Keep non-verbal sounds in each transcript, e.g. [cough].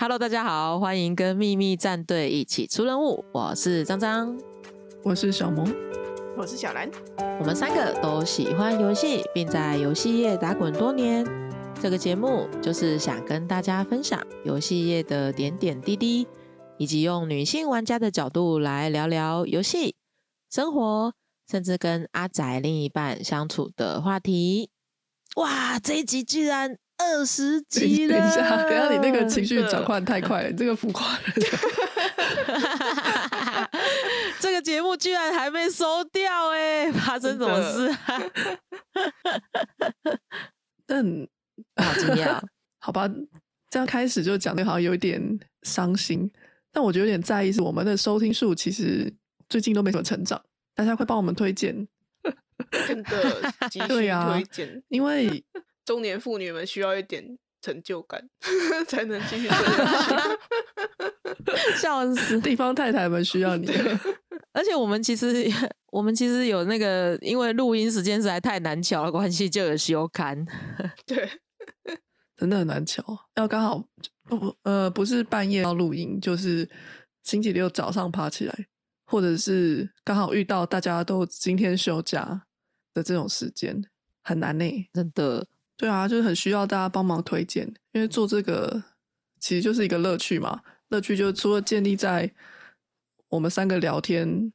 Hello，大家好，欢迎跟秘密战队一起出任务。我是张张，我是小萌，我是小兰。我们三个都喜欢游戏，并在游戏业打滚多年。这个节目就是想跟大家分享游戏业的点点滴滴，以及用女性玩家的角度来聊聊游戏、生活，甚至跟阿仔另一半相处的话题。哇，这一集居然！二十集了，等一下，等下，你那个情绪转换太快了，这个浮夸了。[laughs] 这个节目居然还没收掉，哎，发生什么事啊？嗯，好惊讶。好吧，这样开始就讲的好像有一点伤心，但我觉得有点在意，是我们的收听数其实最近都没什么成长，大家快帮我们推荐，真的，[laughs] 对呀，推荐，因为。中年妇女们需要一点成就感，[laughs] 才能继续做下去。[laughs] 笑死！地方太太们需要你。[laughs] 而且我们其实，我们其实有那个，因为录音时间实在太难巧的关系，就有休刊。对，真的很难巧。要刚好不呃，不是半夜要录音，就是星期六早上爬起来，或者是刚好遇到大家都今天休假的这种时间，很难呢，真的。对啊，就是很需要大家帮忙推荐，因为做这个其实就是一个乐趣嘛。乐趣就除了建立在我们三个聊天，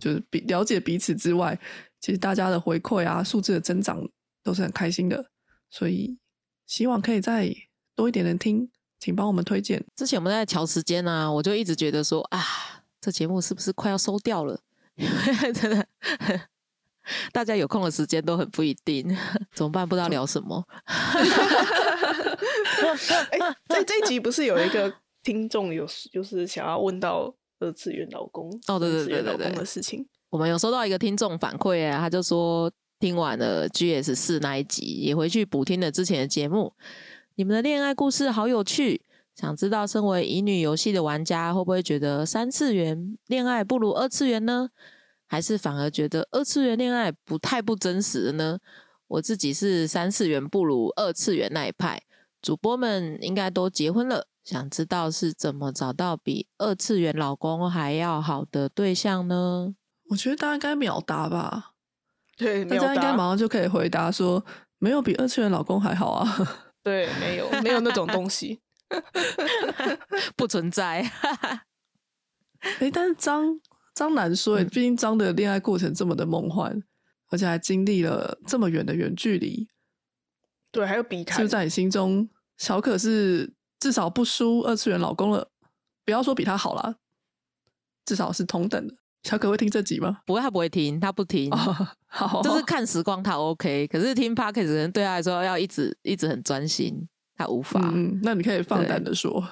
就是比了解彼此之外，其实大家的回馈啊、数字的增长都是很开心的。所以希望可以再多一点人听，请帮我们推荐。之前我们在调时间啊，我就一直觉得说啊，这节目是不是快要收掉了？[laughs] 因为真的。大家有空的时间都很不一定，[laughs] 怎么办？不知道聊什么。[laughs] [laughs] 哎，在这一集不是有一个听众有就是想要问到二次元老公哦，对对对对对的事情。我们有收到一个听众反馈啊，他就说听完了 GS 四那一集，也回去补听了之前的节目。你们的恋爱故事好有趣，想知道身为乙女游戏的玩家会不会觉得三次元恋爱不如二次元呢？还是反而觉得二次元恋爱不太不真实的呢？我自己是三次元不如二次元那一派，主播们应该都结婚了，想知道是怎么找到比二次元老公还要好的对象呢？我觉得大家应该秒答吧，[laughs] 对，大家应该马上就可以回答说，没有比二次元老公还好啊。[laughs] 对，没有，没有那种东西，[laughs] 不存在。哎，但是张。张难说，毕竟张的恋爱过程这么的梦幻，而且还经历了这么远的远距离。对，还有比他，就在你心中，小可是至少不输二次元老公了。不要说比他好啦，至少是同等的。小可会听这集吗？不会，他不会听，他不听。[laughs] 好，就是看时光他 OK，可是听 p o d c a s 可能对他来说要一直一直很专心，他无法。嗯，那你可以放胆的说。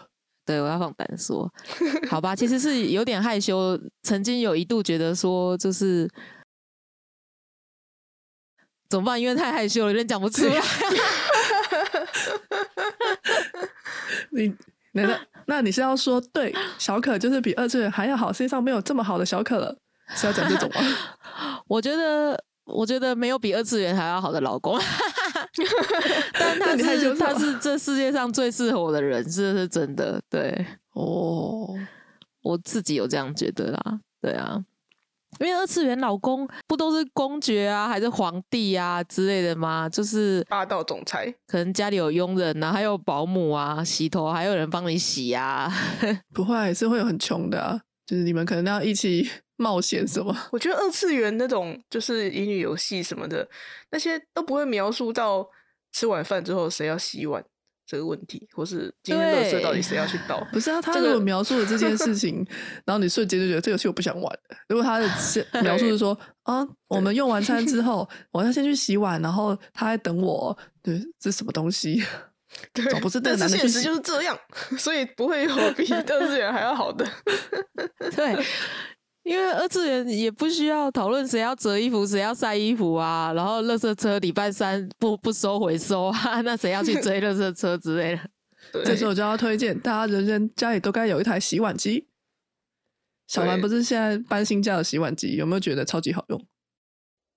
对，我要放胆说，好吧，其实是有点害羞。曾经有一度觉得说，就是怎么办？因为太害羞了，有点讲不出来。[laughs] 你难道那你是要说，对小可就是比二次元还要好？世界上没有这么好的小可了，是要讲这种吗？[laughs] 我觉得。我觉得没有比二次元还要好的老公，[laughs] 但他是他是这世界上最适合我的人，这是真的。对哦，我自己有这样觉得啦。对啊，因为二次元老公不都是公爵啊，还是皇帝啊之类的吗？就是霸道总裁，可能家里有佣人啊，还有保姆啊，洗头还有人帮你洗啊。[laughs] 不会是会有很穷的，就是你们可能要一起。冒险什么？[laughs] 我觉得二次元那种就是乙女游戏什么的，那些都不会描述到吃晚饭之后谁要洗碗这个问题，或是今天垃圾到底谁要去倒。[laughs] 不是啊，他如果描述了这件事 [laughs] 情，然后你瞬间就觉得这游戏我不想玩。如果他的描述是说啊，我们用完餐之后，我要先去洗碗，然后他在等我，对，这什么东西？对，不是那个现实就是这样，所以不会有比二次元还要好的。对。因为二次元也不需要讨论谁要折衣服，谁要晒衣服啊，然后垃圾车礼拜三不不收回收啊，[laughs] 那谁要去追垃圾车之类的？[laughs] 这时候就要推荐大家，人人家里都该有一台洗碗机。小兰不是现在搬新家的洗碗机，有没有觉得超级好用？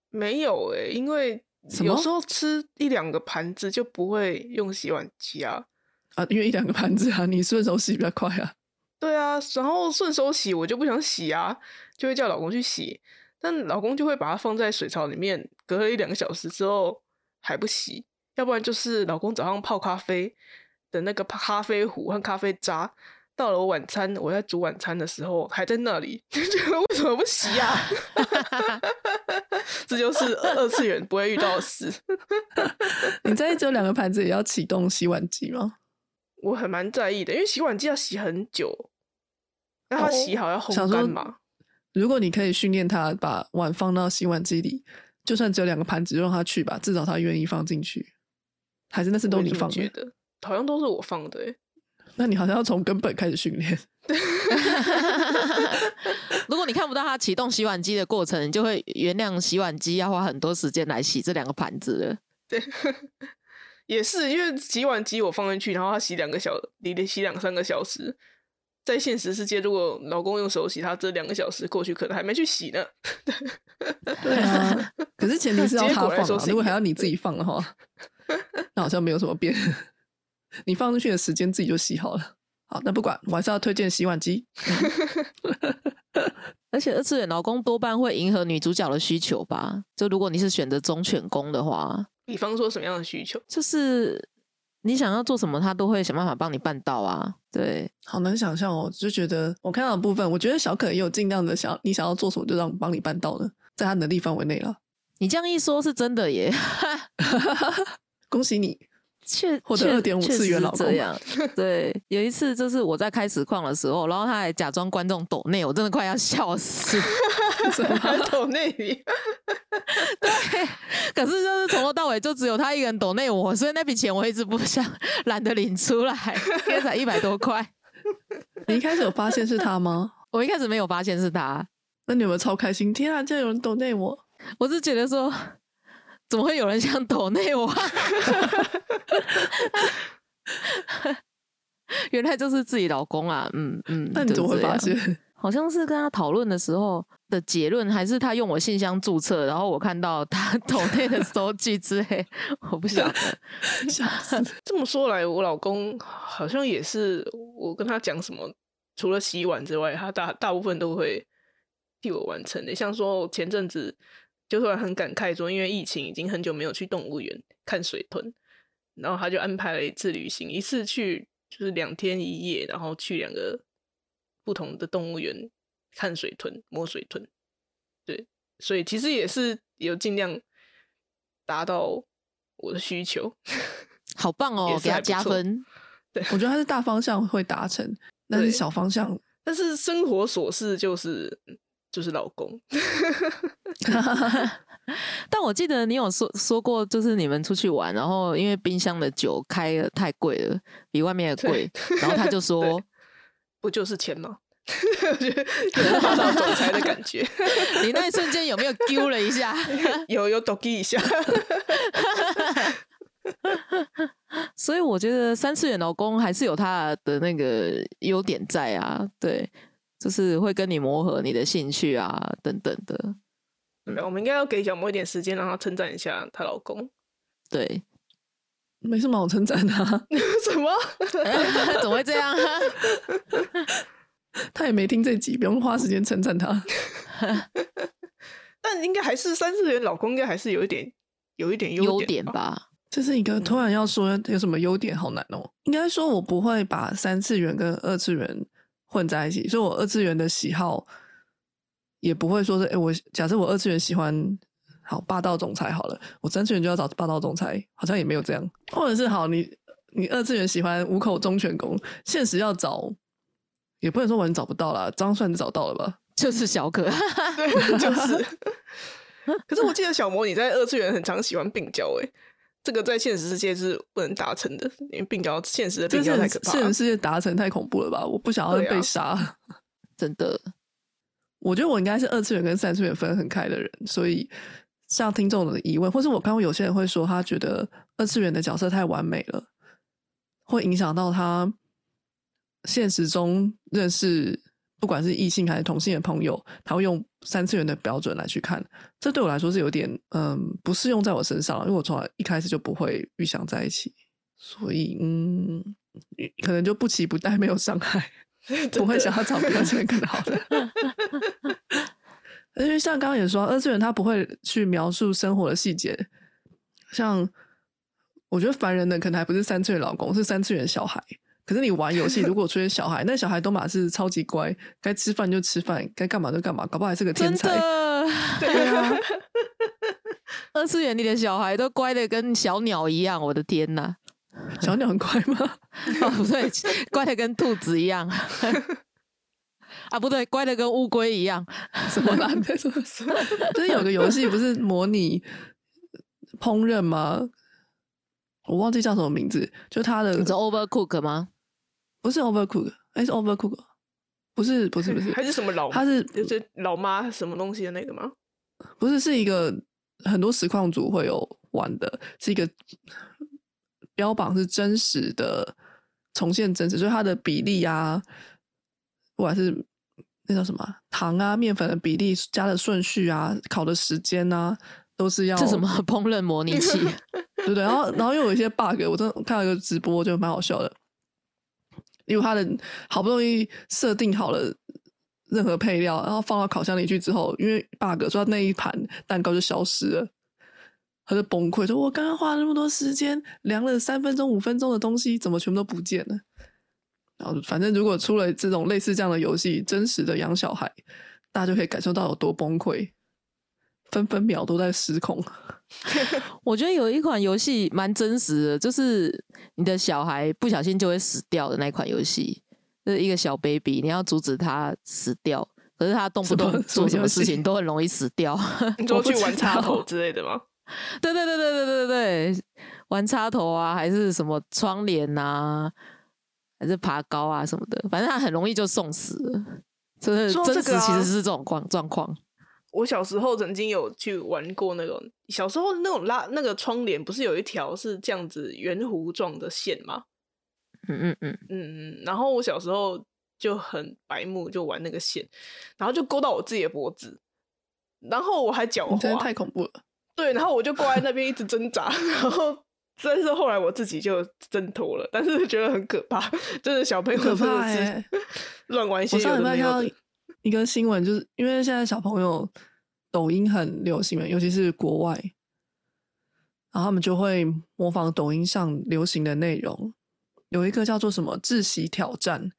没有诶，因为有时候吃一两个盘子就不会用洗碗机啊。啊，因为一两个盘子啊，你顺手洗比较快啊。对啊，然后顺手洗我就不想洗啊，就会叫老公去洗，但老公就会把它放在水槽里面，隔了一两个小时之后还不洗，要不然就是老公早上泡咖啡的那个咖啡壶和咖啡渣，到了晚餐我在煮晚餐的时候还在那里，[laughs] 就觉得为什么不洗呀、[laughs] 这就是二次元不会遇到的事。[laughs] 你在意只有两个盘子，也要启动洗碗机吗？我很蛮在意的，因为洗碗机要洗很久，那它洗好要烘干嘛。如果你可以训练他把碗放到洗碗机里，就算只有两个盘子，就让他去吧，至少他愿意放进去。还是那是都你放的？觉得好像都是我放的、欸，[laughs] 那你好像要从根本开始训练。[laughs] [laughs] 如果你看不到它启动洗碗机的过程，你就会原谅洗碗机要花很多时间来洗这两个盘子了。对，也是因为洗碗机我放进去，然后它洗两个小，你得洗两三个小时。在现实世界，如果老公用手洗，他这两个小时过去，可能还没去洗呢。[laughs] 对啊，[laughs] 可是前提是要结他放如果还要你自己放的话，那好像没有什么变。[laughs] 你放进去的时间自己就洗好了。好，那不管，我还是要推荐洗碗机。而且二次元老公多半会迎合女主角的需求吧？就如果你是选择忠犬公的话，比方说什么样的需求？就是你想要做什么，他都会想办法帮你办到啊。对，好难想象哦，就觉得我看到的部分，我觉得小可也有尽量的想，你想要做什么就让帮你办到的，在他能力范围内了。你这样一说，是真的耶，[laughs] [laughs] 恭喜你，确获得确2.5确实是次元老公这样。对，有一次就是我在开实况的时候，然后他还假装观众抖内，我真的快要笑死。[laughs] 什么 [laughs] 抖内对，可是就是从头到尾就只有他一个人抖内我，所以那笔钱我一直不想 [laughs] 懒得领出来，因为才一百多块。你一开始有发现是他吗？我一开始没有发现是他，那你有没有超开心？天啊，竟然有人抖内我！我是觉得说，怎么会有人想抖内我？[laughs] 原来就是自己老公啊，嗯嗯。[laughs] 那你怎么会发？现？[laughs] 好像是跟他讨论的时候的结论，还是他用我信箱注册，然后我看到他抖内的收据之类，我不晓得。笑死！这么说来，我老公好像也是，我跟他讲什么，除了洗碗之外，他大大部分都会替我完成的。像说前阵子就突然很感慨说，因为疫情已经很久没有去动物园看水豚，然后他就安排了一次旅行，一次去就是两天一夜，然后去两个不同的动物园看水豚、摸水豚。对，所以其实也是有尽量达到我的需求。[laughs] 好棒哦给他加分。对我觉得他是大方向会达成，但是小方向，但是生活琐事就是就是老公，[laughs] 但我记得你有说说过，就是你们出去玩，然后因为冰箱的酒开的太贵了，比外面的贵，然后他就 [laughs] 说不就是钱吗？[laughs] 我觉得有人霸道总裁的感觉，你那一瞬间有没有丢了一下？有有抖机一下。所以我觉得三次元老公还是有他的那个优点在啊，对，就是会跟你磨合你的兴趣啊等等的，对我们应该要给小魔一点时间，让她称赞一下她老公。对，没什么好称赞的啊、[laughs] 什么？[laughs] 怎么会这样？[laughs] 他也没听这集，不用花时间称赞他。但应该还是三次元老公，应该还是有一点有一点优点吧。点吧，这是一个突然要说有什么优点，好难哦。应该说，我不会把三次元跟二次元混在一起，所以我二次元的喜好也不会说是，哎、我假设我二次元喜欢好霸道总裁好了，我三次元就要找霸道总裁，好像也没有这样。或者是好，你你二次元喜欢五口忠犬公，现实要找也不能说完全找不到啦，张算找到了吧？就是小可，[laughs] 对，就是。[laughs] 可是我记得小魔你在二次元很常喜欢病娇，哎，这个在现实世界是不能达成的，因为病娇现实的这病娇太可怕现实。世界达成太恐怖了吧？我不想要被杀。[laughs] 真的，我觉得我应该是二次元跟三次元分得很开的人，所以像听众的疑问，或是我看过有些人会说，他觉得二次元的角色太完美了，会影响到他现实中认识不管是异性还是同性的朋友，他会用三次元的标准来去看，这对我来说是有点嗯不适用在我身上，因为我从来一开始就不会预想在一起，所以嗯可能就不期不待，没有伤害，不会想要找比二次元更好的。[laughs] 因为像刚刚也说，二次元他不会去描述生活的细节，像我觉得烦人的可能还不是三次元老公，是三次元小孩。可是你玩游戏，[laughs] 如果出现小孩，那小孩都马是超级乖，该吃饭就吃饭，该干嘛就干嘛，搞不好还是个天才。[laughs] 对啊，[laughs] 二次元里的小孩都乖的跟小鸟一样，我的天呐！小鸟很乖吗？哦，不对，乖的跟兔子一样。啊，不对，乖的跟乌龟一样。什么啦？在说什么？就是有个游戏不是模拟烹饪吗？我忘记叫什么名字，就它的。是 Overcook 吗？不是 Overcook，哎，是 Overcook，不是，不是，不是，还是什么老？他是就是老妈什么东西的那个吗？不是，是一个很多实况组会有玩的，是一个标榜是真实的重现真实，所以它的比例啊，不管是那叫什么糖啊、面粉的比例、加的顺序啊、烤的时间啊，都是要这什么烹饪模拟器，[laughs] [laughs] 对不对？然后，然后又有一些 bug，我真的看到一个直播就蛮好笑的。因为他的好不容易设定好了任何配料，然后放到烤箱里去之后，因为 bug，所以那一盘蛋糕就消失了，他就崩溃，说：“我刚刚花了那么多时间量了三分钟、五分钟的东西，怎么全部都不见了？”然后，反正如果出了这种类似这样的游戏，真实的养小孩，大家就可以感受到有多崩溃，分分秒都在失控。[laughs] 我觉得有一款游戏蛮真实的，就是你的小孩不小心就会死掉的那款游戏，就是一个小 baby，你要阻止他死掉，可是他动不动做什么事情都很容易死掉。你就去玩插头之类的吗？对对对对对对对，玩插头啊，还是什么窗帘啊，还是爬高啊什么的，反正他很容易就送死了。就是真实其实是这种状状况。我小时候曾经有去玩过那种，小时候那种拉那个窗帘，不是有一条是这样子圆弧状的线吗？嗯嗯嗯嗯嗯。然后我小时候就很白目，就玩那个线，然后就勾到我自己的脖子，然后我还脚滑，真的太恐怖了。[laughs] 对，然后我就挂在那边一直挣扎，[laughs] 然后但是后来我自己就挣脱了，但是觉得很可怕，真的小朋友真的是 [laughs] 乱玩一些有的没有的。一个新闻，就是因为现在小朋友抖音很流行嘛，尤其是国外，然后他们就会模仿抖音上流行的内容。有一个叫做什么窒息挑战，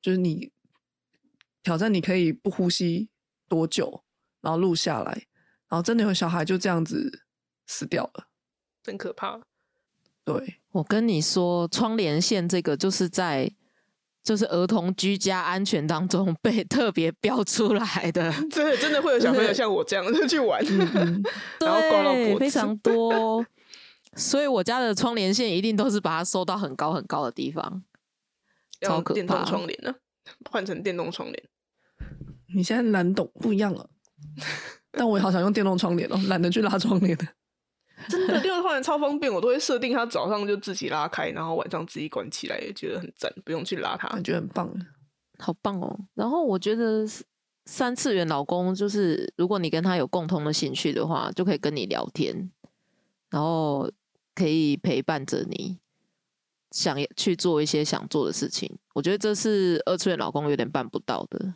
就是你挑战你可以不呼吸多久，然后录下来，然后真的有小孩就这样子死掉了，真可怕。对我跟你说，窗帘线这个就是在。就是儿童居家安全当中被 [laughs] 特别标出来的，真的真的会有小朋友像我这样去玩，[laughs] 然后挂到脖子，非 [laughs] 常多。所以我家的窗帘线一定都是把它收到很高很高的地方，超可怕。电动窗帘呢？换成电动窗帘？你现在难懂不一样了，但我也好想用电动窗帘哦，懒得去拉窗帘的。真的，电动窗帘超方便，我都会设定它早上就自己拉开，然后晚上自己关起来，也觉得很赞，不用去拉它，感觉很棒，好棒哦。然后我觉得三次元老公就是，如果你跟他有共同的兴趣的话，就可以跟你聊天，然后可以陪伴着你，想去做一些想做的事情。我觉得这是二次元老公有点办不到的。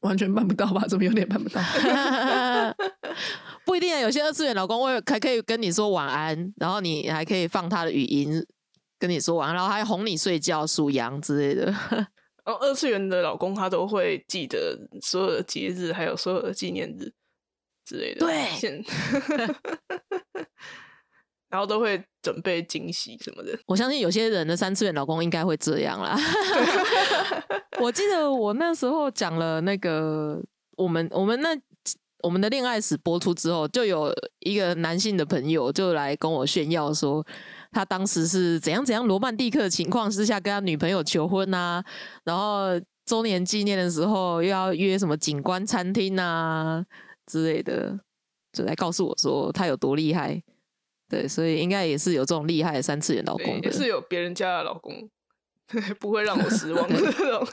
完全办不到吧？怎么有点办不到？不一定啊，有些二次元老公会还可以跟你说晚安，然后你还可以放他的语音跟你说晚安，然后还哄你睡觉、数羊之类的。然 [laughs] 后，二次元的老公他都会记得所有的节日，还有所有的纪念日之类的。对。[laughs] 然后都会准备惊喜什么的。我相信有些人的三次元老公应该会这样啦。[laughs] 我记得我那时候讲了那个，我们我们那我们的恋爱史播出之后，就有一个男性的朋友就来跟我炫耀说，他当时是怎样怎样罗曼蒂克的情况之下跟他女朋友求婚啊，然后周年纪念的时候又要约什么景观餐厅啊之类的，就来告诉我说他有多厉害。对，所以应该也是有这种厉害的三次元老公，也是有别人家的老公，[laughs] 不会让我失望的那种。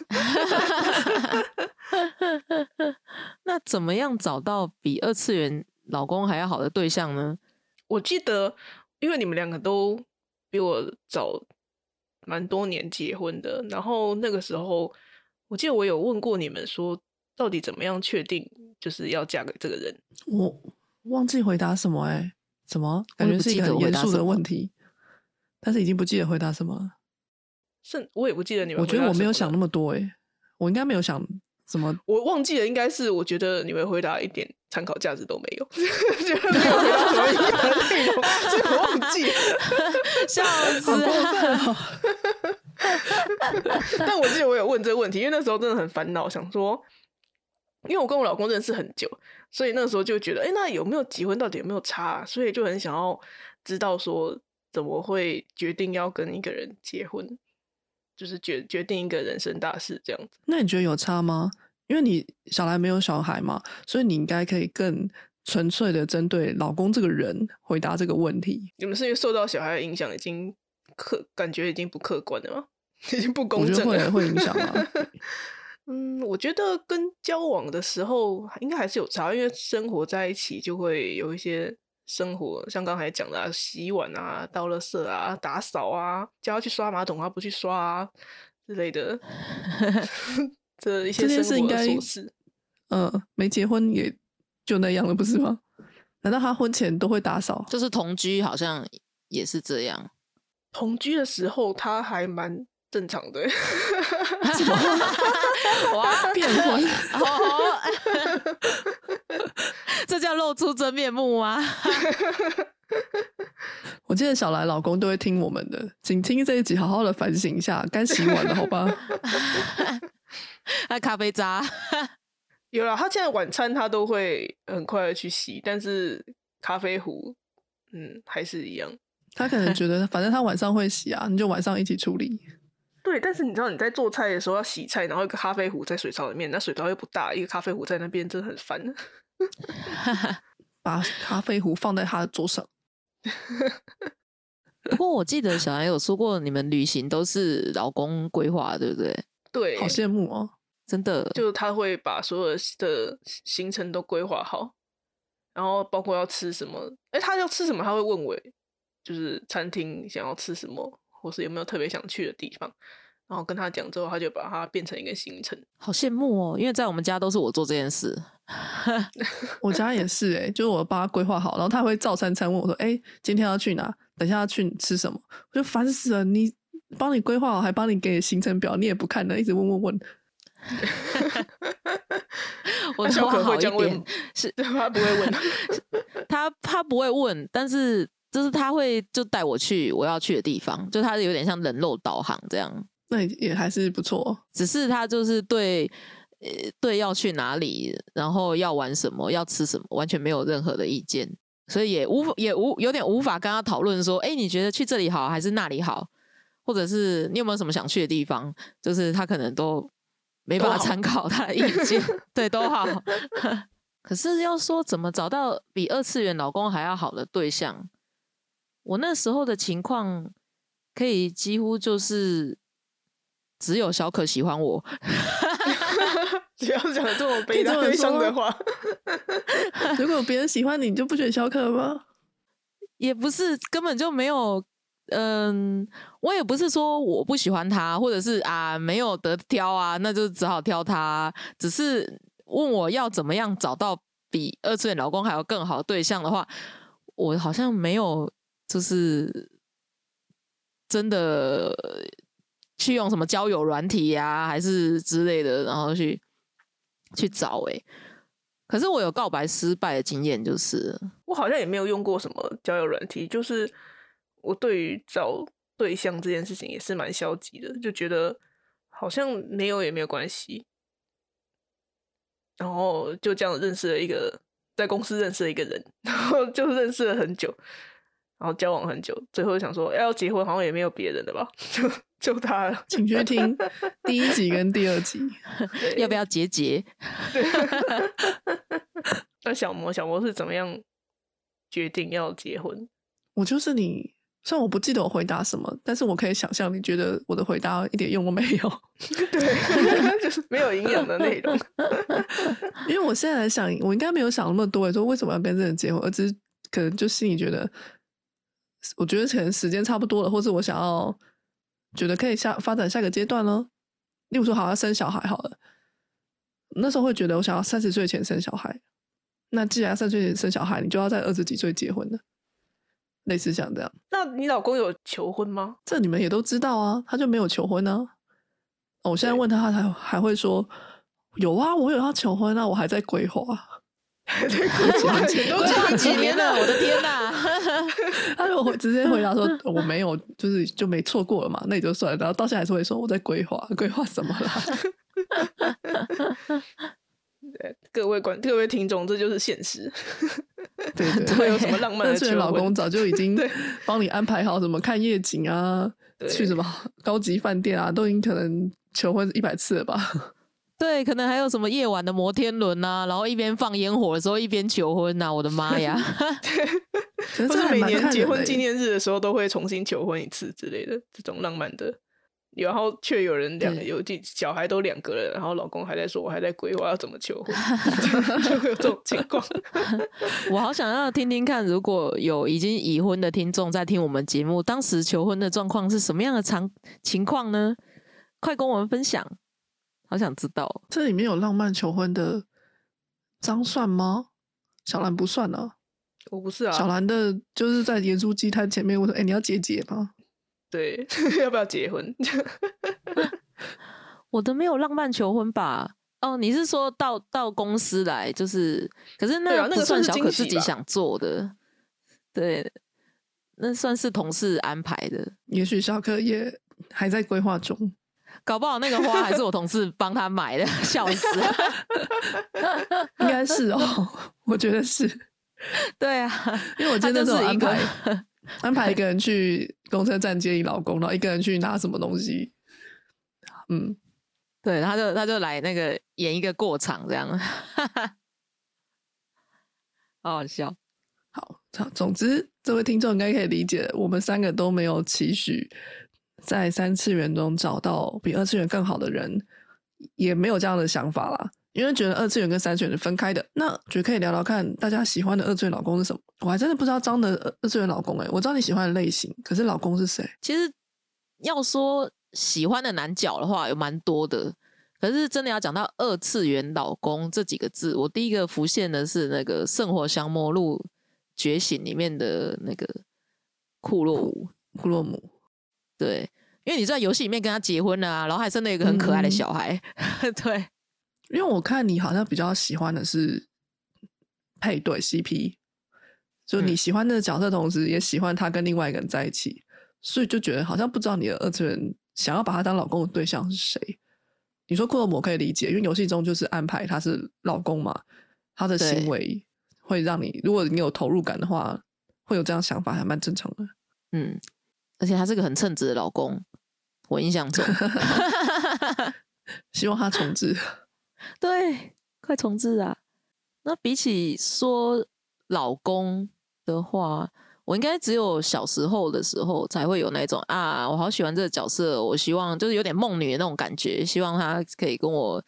[laughs] 那怎么样找到比二次元老公还要好的对象呢？[laughs] 我记得，因为你们两个都比我早蛮多年结婚的，然后那个时候我记得我有问过你们说，到底怎么样确定就是要嫁给这个人？我忘记回答什么哎、怎么感觉是一个很严肃的问题，但是已经不记得回答什么了。甚我也不记得你们。我觉得我没有想那么，么多哎、我应该没有想怎么我忘记了，应该是我觉得你们回答一点参考价值都没有，[laughs] 觉得没有回答什么内容，所以我忘记了。[laughs] 笑 [laughs] 死。但我记得我有问这个问题，因为那时候真的很烦恼，想说，因为我跟我老公认识很久，所以那个时候就觉得，哎、那有没有结婚到底有没有差啊、所以就很想要知道说，怎么会决定要跟一个人结婚，就是决决定一个人生大事这样子。那你觉得有差吗？因为你小来没有小孩嘛，所以你应该可以更纯粹的针对老公这个人回答这个问题。你们是因为受到小孩的影响，已经客感觉已经不客观了吗？[laughs] 已经不我觉得公正了，会会影响啊。[laughs] 嗯，我觉得跟交往的时候应该还是有差，因为生活在一起就会有一些生活，像刚才讲的、啊、洗碗啊、倒垃圾啊、打扫啊，叫他去刷马桶，他不去刷啊之类的，[laughs] 这一些生活琐事。嗯，没结婚也就那样了，不是吗？难道他婚前都会打扫？就是同居好像也是这样。同居的时候，他还蛮正常的。[laughs] 哇，变婚？[laughs] 哦，这叫露出真面目吗？[laughs] 我记得小兰老公都会听我们的，请听这一集，好好的反省一下，该洗碗了，好吧？那咖啡渣，有了，他现在晚餐他都会很快的去洗，但是咖啡壶，嗯，还是一样。他可能觉得，反正他晚上会洗啊，你就晚上一起处理。对，但是你知道你在做菜的时候要洗菜，然后一个咖啡壶在水槽里面，那水槽又不大，一个咖啡壶在那边，真的很烦。[laughs] 把咖啡壶放在他的桌上，[laughs] 不过我记得小兰有说过，你们旅行都是老公规划，对不对？对，好羡慕哦。真的，就是他会把所有的行程都规划好，然后包括要吃什么，哎，他要吃什么，他会问我，就是餐厅想要吃什么，或是有没有特别想去的地方，然后跟他讲之后，他就把它变成一个行程。好羡慕哦，因为在我们家都是我做这件事。[laughs] 我家也是哎、就是我帮他规划好，然后他会照三餐问我说：“哎、今天要去哪？等下要去吃什么？”我就烦死了，你帮你规划好，还帮你给行程表，你也不看的，一直问问问。[laughs] 我那小好一会这样问点，是他不会问，他他不会问，但是就是他会就带我去我要去的地方，就他有点像人肉导航这样。那也也还是不错哦。只是他就是对呃对要去哪里，然后要玩什么，要吃什么，完全没有任何的意见，所以也无法也无有点无法跟他讨论说，哎，你觉得去这里好还是那里好，或者是你有没有什么想去的地方？就是他可能都没办法参考他的意见，[laughs] 对，都好。[laughs] 可是要说怎么找到比二次元老公还要好的对象，我那时候的情况可以几乎就是只有小可喜欢我，[laughs] 不要讲这么悲 [laughs] 可以这么悲伤的话。[laughs] 如果别人喜欢你，你就不选小可吗？也不是根本就没有，嗯，我也不是说我不喜欢他，或者是啊没有得挑啊，那就只好挑他。只是问我要怎么样找到比二次元老公还要更好的对象的话，我好像没有，就是真的去用什么交友软体呀、还是之类的，然后去去找诶、可是我有告白失败的经验，就是。我好像也没有用过什么交友软体，就是我对于找对象这件事情也是蛮消极的，就觉得好像没有也没有关系，然后就这样认识了一个在公司认识了一个人，然后就认识了很久，然后交往很久，最后想说要结婚好像也没有别人的吧，就就他了，请去听 [laughs] 第一集跟第二集。要不要结结？[laughs] 那小魔小魔是怎么样决定要结婚？我就是你，虽然我不记得我回答什么，但是我可以想象你觉得我的回答一点用都没有。[laughs] 对，就是没有营养的内容。因为我现在来想，我应该没有想那么多，说为什么要跟这个人结婚，而只是可能就心里觉得，我觉得可能时间差不多了，或是我想要觉得可以下发展下个阶段了。例如说，好要生小孩好了，那时候会觉得我想要三十岁前生小孩。那既然三十岁前生小孩，你就要在二十几岁结婚了，类似像这样。那你老公有求婚吗？这你们也都知道啊，他就没有求婚呢、哦，我现在对问他，他还还会说有啊，我有要求婚啊，我还在规划。[laughs] 对，都规划讲几年了，我的天哪！[laughs] 他如果会直接回答说我没有，就是就没错过了嘛，那也就算了。然后到现在还是会说我在规划，规划什么啦？[laughs] 对各位观各位听众，这就是现实。对对不会有什么浪漫但的求婚是老公早就已经对帮你安排好什么看夜景啊，去什么高级饭店啊，都已经可能求婚一百次了吧？对，可能还有什么夜晚的摩天轮呐，然后一边放烟火的时候一边求婚呐、我的妈呀！[laughs] [laughs] 这还蛮年结婚纪念日的时候都会重新求婚一次之类的，这种浪漫的。然后却有人两个有几小孩都两个了，然后老公还在说，我还在规划要怎么求婚，就 [laughs] 会有这种情况。我好想要听听看，如果有已经已婚的听众在听我们节目，当时求婚的状况是什么样的场情况呢？快跟我们分享，好想知道。这里面有浪漫求婚的张算吗？小兰不算啊，我不是啊，小兰的就是在盐酥鸡摊前面我说：“哎、你要结节吗对，[laughs] 要不要结婚？[laughs] 我的没有浪漫求婚吧？哦，你是说到到公司来，就是，可是那不个算小可自己想做的，对，那算是同事安排的。？”也许小可也还在规划中。搞不好那个花还是我同事帮他买的，[laughs] 笑死！[laughs] 应该是哦，[laughs] 我觉得是，对啊，因为我今天那时候安他就是一个排安排一个人去公车站接你老公，然后一个人去拿什么东西。嗯，对，他就他就来那个演一个过场这样，好好笑。好，好总之这位听众应该可以理解，我们三个都没有期许在三次元中找到比二次元更好的人，也没有这样的想法啦。因为觉得二次元跟三次元是分开的，那觉得可以聊聊看大家喜欢的二次元老公是什么。我还真的不知道张的二二次元老公哎、我知道你喜欢的类型，可是老公是谁？其实要说喜欢的男角的话，有蛮多的。可是真的要讲到二次元老公这几个字，我第一个浮现的是那个《圣火降魔录觉醒》里面的那个库洛姆。库洛姆。对，因为你在游戏里面跟他结婚了啊，然后还生了一个很可爱的嗯小孩。[laughs] 对，因为我看你好像比较喜欢的是配对 CP，就你嗯喜欢的角色，同时也喜欢他跟另外一个人在一起，所以就觉得好像不知道你的二次元想要把他当老公的对象是谁。你说库洛姆可以理解，因为游戏中就是安排他是老公嘛，他的行为会让你，如果你有投入感的话，会有这样想法，还蛮正常的。嗯，而且他是个很称职的老公，我印象中。[laughs] [laughs] 希望他重置。[laughs] 对，快重置啊！那比起说老公的话，我应该只有小时候的时候才会有那种啊，我好喜欢这个角色，我希望就是有点梦女的那种感觉，希望他可以跟我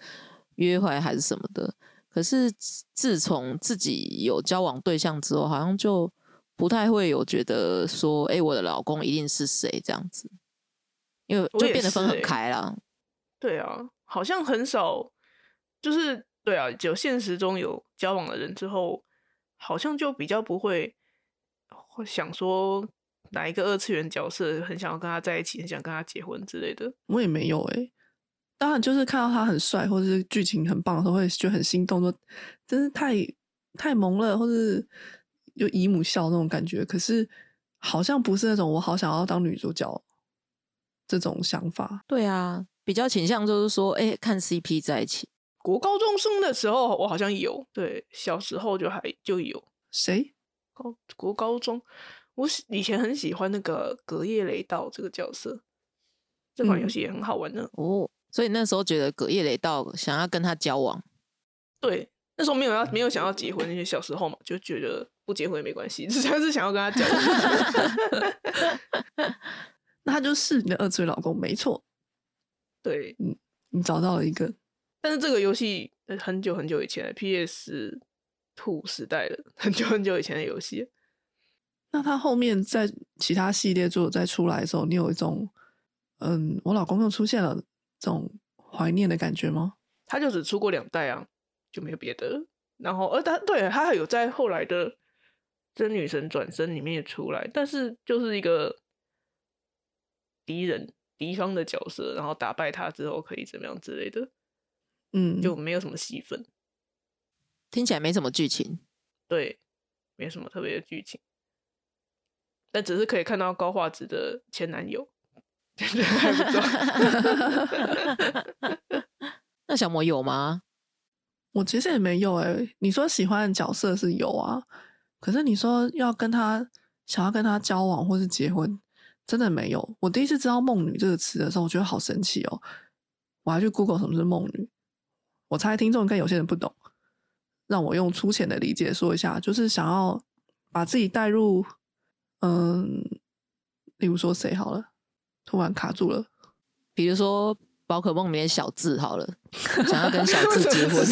约会还是什么的。可是自自从自己有交往对象之后，好像就不太会有觉得说，哎、我的老公一定是谁这样子，因为就我也变得分很开啦。对啊，好像很少，就是对啊，只有现实中有交往的人之后，好像就比较不会会想说哪一个二次元角色很想要跟他在一起，很想跟他结婚之类的。我也没有哎、当然就是看到他很帅，或者是剧情很棒的时候，会觉得很心动，说真是太太萌了，或是有姨母笑那种感觉。可是好像不是那种我好想要当女主角这种想法。对啊，比较倾向就是说，哎、看 CP 在一起。国高中生的时候，我好像有，对，小时候就还就有。谁？高国高中，我以前很喜欢那个隔夜雷道这个角色，这款游嗯戏也很好玩呢。哦，所以那时候觉得隔夜雷道想要跟他交往，对，那时候没有要没有想要结婚，那些小时候嘛，就觉得不结婚也没关系，只是想要跟他讲。[laughs] 那他就是你的二次元老公，没错，对，嗯你找到了一个。但是这个游戏呃很久很久以前，PS Two 时代了，很久很久以前的游戏。那他后面在其他系列做再出来的时候，你有一种嗯，我老公又出现了这种怀念的感觉吗？他就只出过两代啊，就没有别的了。然后，呃，他对他还有在后来的《真女神转身》里面也出来，但是就是一个敌人、敌方的角色，然后打败他之后可以怎么样之类的，嗯，就没有什么戏份。听起来没什么剧情。对，没什么特别的剧情，但只是可以看到高画质的前男友，对，[laughs] 还不错。[laughs] 那小魔有吗？我其实也没有哎、你说喜欢的角色是有啊，可是你说要跟他想要跟他交往或是结婚，真的没有。我第一次知道“梦女”这个词的时候，我觉得好神奇哦。我还去 Google 什么是梦女。我猜听众应该有些人不懂，让我用粗浅的理解说一下，就是想要把自己带入，嗯，例如说谁好了，突然卡住了。比如说宝可梦里面小智好了，想要跟小智结婚，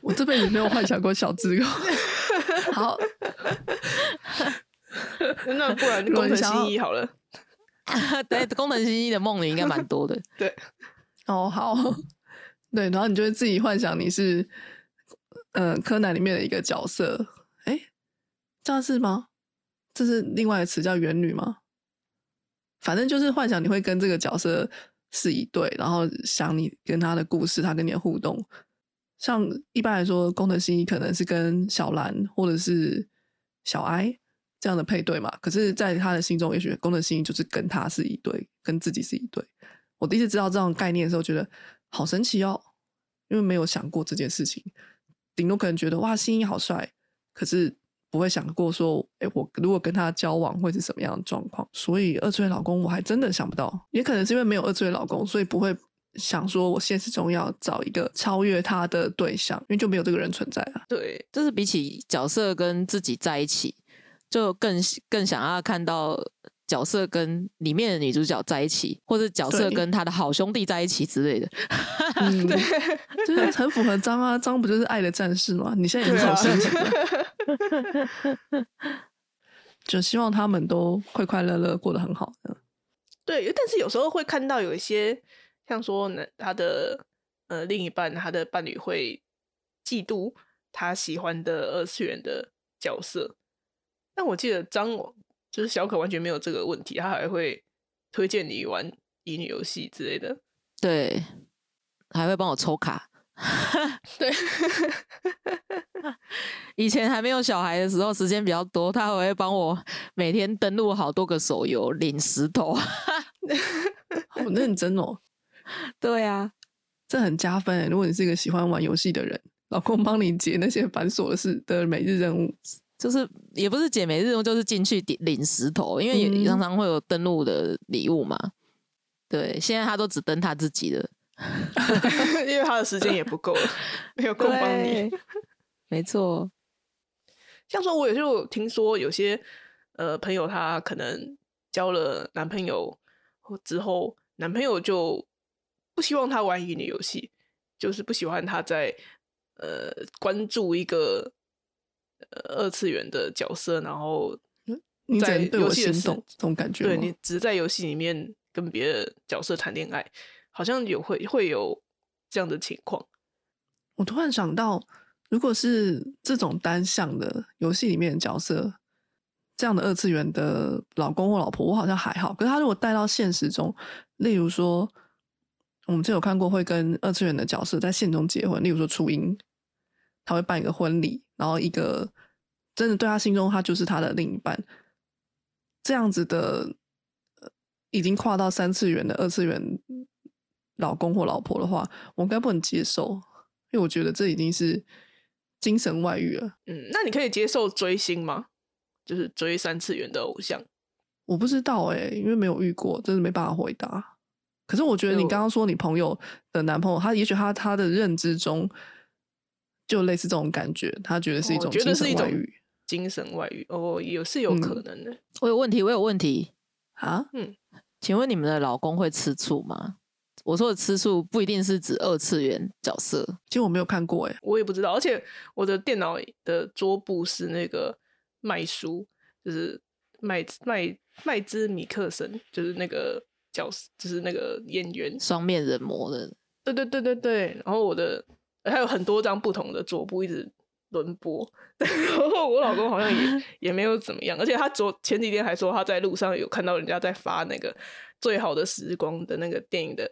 我这辈子没有幻想过小智过。好，那不然如果工藤你想要新一好了，[laughs] 对，工藤新一的梦里应该蛮多的。[laughs] 对，哦，好，对，然后你就会自己幻想你是，呃，柯南里面的一个角色，哎，这样是吗？这是另外一个词叫元女吗？反正就是幻想你会跟这个角色是一对，然后想你跟他的故事，他跟你的互动。像一般来说，工藤新一可能是跟小兰或者是小哀这样的配对嘛，可是，在他的心中，也许工藤新一就是跟他是一对，跟自己是一对。我第一次知道这种概念的时候，觉得好神奇哦，因为没有想过这件事情。顶多可能觉得哇，新一好帅，可是不会想过说，哎，我如果跟他交往会是什么样的状况。所以二次元老公我还真的想不到，也可能是因为没有二次元老公，所以不会想说我现实中要找一个超越他的对象，因为就没有这个人存在啊。对，就是比起角色跟自己在一起，就更更想要看到角色跟里面的女主角在一起，或者角色跟他的好兄弟在一起之类的。[laughs] 嗯，就是很符合张啊，张不就是爱的战士吗？你现在也是这种心情吗？[laughs] 就希望他们都快快乐乐，过得很好。对，但是有时候会看到有一些，像说呢，他的呃另一半，他的伴侣会嫉妒他喜欢的二次元的角色。但我记得张就是小可完全没有这个问题，他还会推荐你玩乙女游戏之类的。对，还会帮我抽卡。[laughs] 对，[laughs] 以前还没有小孩的时候，时间比较多，他还会帮我每天登录好多个手游，领石头。[laughs] 好认真哦，对啊，这很加分欸。如果你是一个喜欢玩游戏的人，老公帮你解那些繁琐的事的每日任务，就是也不是解每日任务，就是进去领领石头，因为也嗯常常会有登录的礼物嘛。对，现在他都只登他自己的，[laughs] 因为他的时间也不够了，[laughs] 没有空帮你。对。没错，像说，我也就有听说有些呃朋友，她可能交了男朋友之后，男朋友就不希望他玩乙女游戏，就是不喜欢他在呃关注一个呃二次元的角色，然后你在游戏的世心动，这种感觉吗对你只是在游戏里面跟别的角色谈恋爱，好像有会会有这样的情况。我突然想到，如果是这种单向的游戏里面的角色，这样的二次元的老公或老婆，我好像还好。可是他如果带到现实中，例如说，我们就有看过会跟二次元的角色在现中结婚，例如说初音，他会办一个婚礼，然后一个真的对他心中他就是他的另一半，这样子的，已经跨到三次元的二次元老公或老婆的话，我应该不能接受，因为我觉得这已经是精神外遇了。嗯，那你可以接受追星吗？就是追三次元的偶像。我不知道哎、因为没有遇过，真的没办法回答。可是我觉得你刚刚说你朋友的男朋友，他也许他他的认知中就类似这种感觉，他觉得是一种精觉得是一种神外遇精神外遇哦，有是有可嗯能的。我有问题，我有问题，啊。嗯请问你们的老公会吃醋吗？我说的吃素不一定是指二次元角色，其实我没有看过哎、我也不知道，而且我的电脑的桌布是那个麦书，就是麦麦麦兹米克森，就是那个角色，就是那个演员。双面人魔的，对对对对对。然后我的还有很多张不同的桌布一直轮播，[laughs] 然后我老公好像也 [laughs] 也没有怎么样，而且他昨前几天还说他在路上有看到人家在发那个最好的时光的那个电影的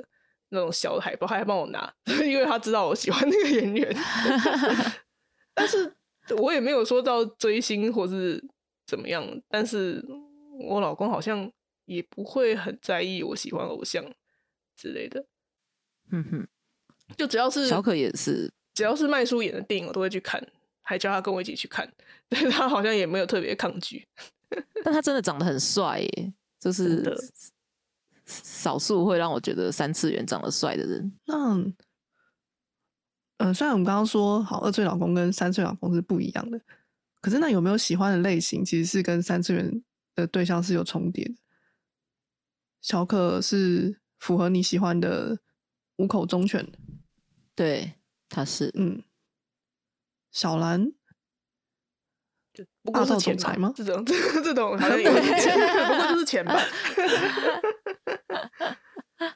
那种小海报，他还帮我拿，[laughs] 因为他知道我喜欢那个演员。[laughs] 但是我也没有说到追星或是怎么样，但是我老公好像也不会很在意我喜欢偶像之类的。嗯哼，就只要是小可也是，只要是麦叔演的电影，我都会去看，还叫他跟我一起去看。对他好像也没有特别抗拒，[laughs] 但他真的长得很帅耶，就是少数会让我觉得三次元长得帅的人。那，嗯、虽然我们刚刚说好二次元老公跟三次元老公是不一样的，可是那有没有喜欢的类型其实是跟三次元的对象是有重叠的？小可是符合你喜欢的五口忠犬，对，他是嗯，小兰不过是钱吧总裁吗这种 [laughs] 这种好像有点钱，[laughs] 不过就是钱吧。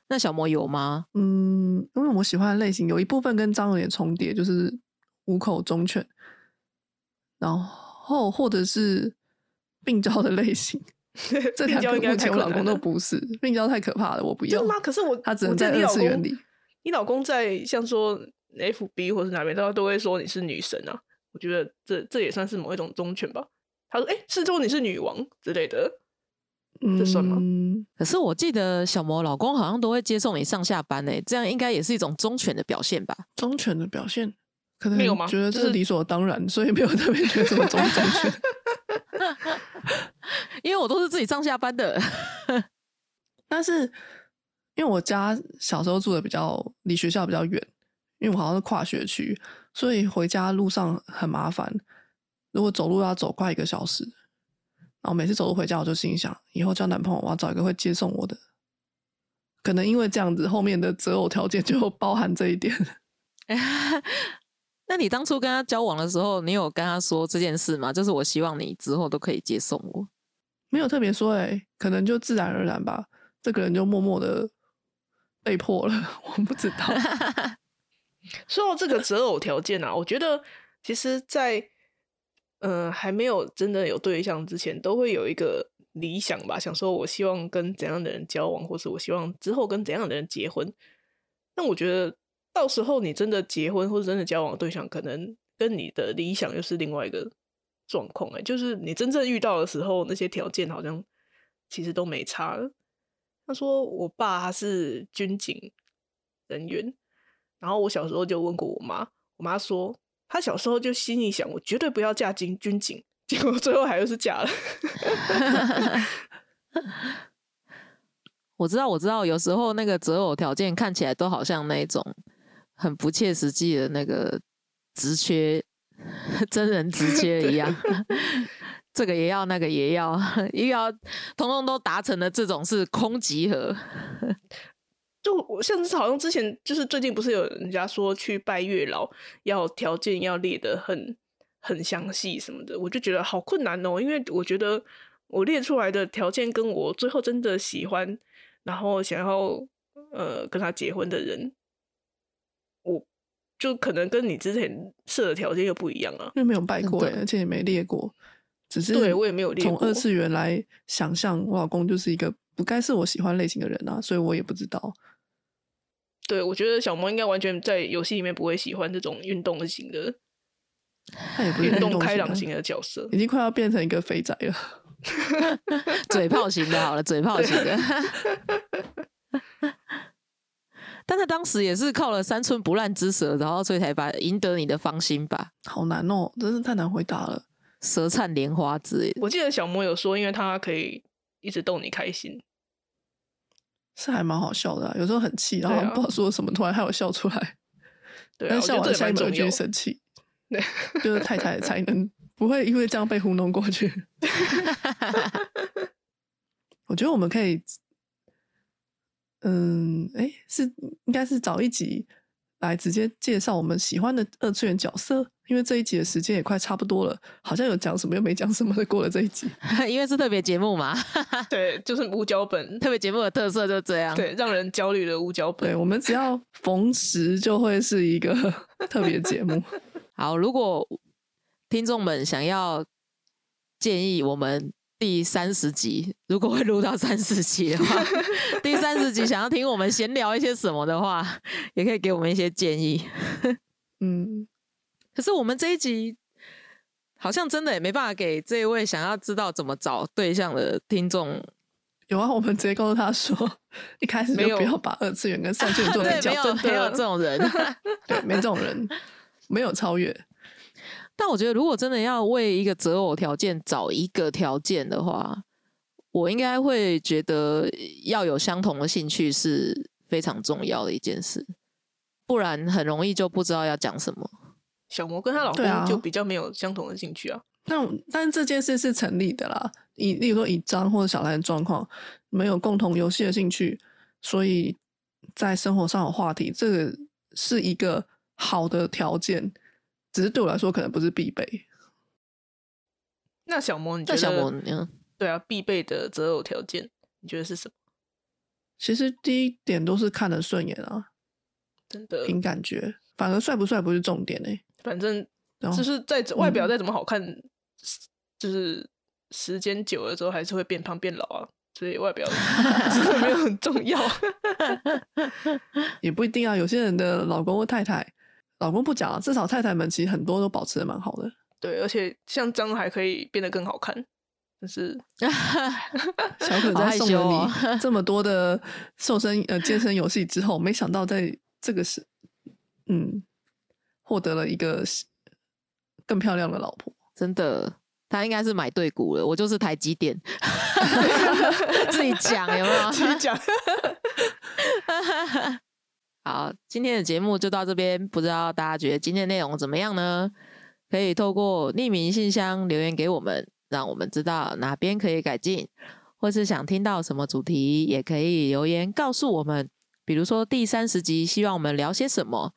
那小魔有吗？[laughs] 嗯，因为我喜欢的类型有一部分跟张有点重叠，就是五口忠犬，然后或者是病娇的类型。这两个病娇应该目前我老公都不是，病娇太可怕了，我不要真的。吗？可是我他只能在二记得你老公次元里。你老公在像说 F B 或是哪边，大家都会说你是女神啊。我觉得这这也算是某一种忠犬吧。他说：“哎、是说你是女王之类的。这算吗嗯，可是我记得小魔老公好像都会接送你上下班诶，这样应该也是一种忠犬的表现吧？忠犬的表现可能没有吗就是觉得这是理所当然，所以没有特别觉得这么忠忠犬。[laughs] 因为我都是自己上下班的。[laughs] 但是因为我家小时候住的比较离学校比较远，因为我好像是跨学区，所以回家路上很麻烦。如果走路要走快一个小时，然后每次走路回家，我就心想，以后交男朋友我要找一个会接送我的。可能因为这样子，后面的择偶条件就包含这一点。[laughs] 那你当初跟他交往的时候，你有跟他说这件事吗？就是我希望你之后都可以接送我。没有特别说、欸，可能就自然而然吧。这个人就默默的被迫了，[laughs] 我不知道。[laughs] 说到这个择偶条件啊，我觉得其实在，呃还没有真的有对象之前，都会有一个理想吧，想说我希望跟怎样的人交往，或是我希望之后跟怎样的人结婚。那我觉得到时候你真的结婚或者真的交往对象，可能跟你的理想又是另外一个状况哎，就是你真正遇到的时候，那些条件好像其实都没差了。他说我爸他是军警人员，然后我小时候就问过我妈，我妈说她小时候就心里想，我绝对不要嫁军军警，结果最后还是嫁了。[laughs] 我知道，我知道，有时候那个择偶条件看起来都好像那种很不切实际的那个职缺，真人职 [laughs] 缺一样。[laughs] 这个也要，那个也要，又要，通通都达成了，这种是空集合。就我像是好像之前就是最近不是有人家说去拜月老要条件要列的很很详细什么的，我就觉得好困难哦，因为我觉得我列出来的条件跟我最后真的喜欢，然后想要呃跟他结婚的人，我就可能跟你之前设的条件又不一样啊。因为没有拜过、欸，而且也没列过，只是对我也没有列从二次元来想象，我老公就是一个不该是我喜欢类型的人啊，所以我也不知道。对，我觉得小萌应该完全在游戏里面不会喜欢这种运动型的、他也不是运动开朗型的角色。已经快要变成一个肥宅了。[laughs] 嘴炮型的，好了，嘴炮型的。[laughs] 但他当时也是靠了三寸不烂之舌，然后所以才把赢得你的芳心吧，好难哦，真是太难回答了。舌灿莲花之类的。我记得小魔有说，因为他可以一直逗你开心。是还蛮好笑的、啊，有时候很气，然后不知道说什么，突然害我笑出来。[laughs] 对啊，但笑完下一秒就也蛮重要会生气，对，就是太太的才能不会因为这样被糊弄过去。[laughs] 我觉得我们可以，嗯，哎，是应该是找一集来直接介绍我们喜欢的二次元角色，因为这一集的时间也快差不多了，好像有讲什么又没讲什么的，过了这一集。[laughs] 因为是特别节目嘛，[laughs] 对，就是无脚本，特别节目的特色就这样。对，让人焦虑的无脚本。对，我们只要逢时就会是一个 [laughs] 特别节目。好，如果听众们想要建议我们第三十集，如果会录到三十集的话，第三十集想要听我们闲聊一些什么的话，也可以给我们一些建议。嗯，可是我们这一集好像真的也没办法给这一位想要知道怎么找对象的听众。[laughs] 有啊，我们直接告诉他说，一开始就没有不要把二次元跟三次元做比，较没，有真的没有这种人。[laughs] [laughs] 对，没这种人，没有超越。但我觉得，如果真的要为一个择偶条件找一个条件的话，我应该会觉得要有相同的兴趣是非常重要的一件事，不然很容易就不知道要讲什么。小魔跟她老公就比较没有相同的兴趣啊。但但是这件事是成立的啦。以例如说以张或者小兰的状况，没有共同游戏的兴趣，所以在生活上有话题，这个是一个好的条件。只是对我来说，可能不是必备。那小魔，你觉得？那小魔，嗯，对啊，必备的择偶条件，你觉得是什么？其实第一点都是看得顺眼啊，真的，凭感觉，反而帅不帅不是重点哎、反正就是再外表嗯再怎么好看，就是时间久了之后还是会变胖变老啊，所以外表真的没有很重要。[laughs] 也不一定啊。有些人的老公或太太，老公不讲啊，至少太太们其实很多都保持的蛮好的。对，而且像张还可以变得更好看，就是 [laughs] 小可在送了你这么多的 [laughs] 瘦身呃健身游戏之后，没想到在这个是嗯获得了一个更漂亮的老婆。真的，他应该是买对股了。我就是台积电，[laughs] 自己讲有没有？[laughs] 自己讲。[laughs] 好，今天的节目就到这边，不知道大家觉得今天的内容怎么样呢？可以透过匿名信箱留言给我们，让我们知道哪边可以改进，或是想听到什么主题，也可以留言告诉我们。比如说第三十集，希望我们聊些什么。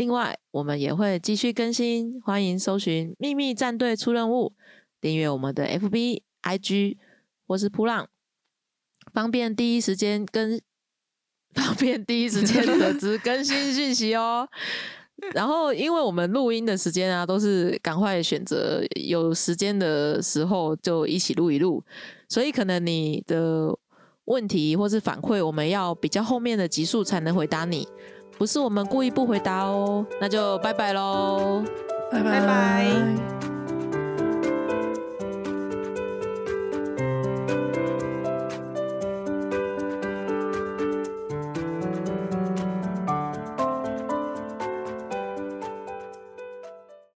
另外，我们也会继续更新，欢迎搜寻“秘密战队出任务”，订阅我们的 FB、IG 或是扑浪，方便第一时间跟方便第一时间得知更新讯息哦。然后，因为我们录音的时间啊，都是赶快选择有时间的时候就一起录一录，所以可能你的问题或是反馈，我们要比较后面的集数才能回答你，不是我们故意不回答哦。那就拜拜喽。拜拜拜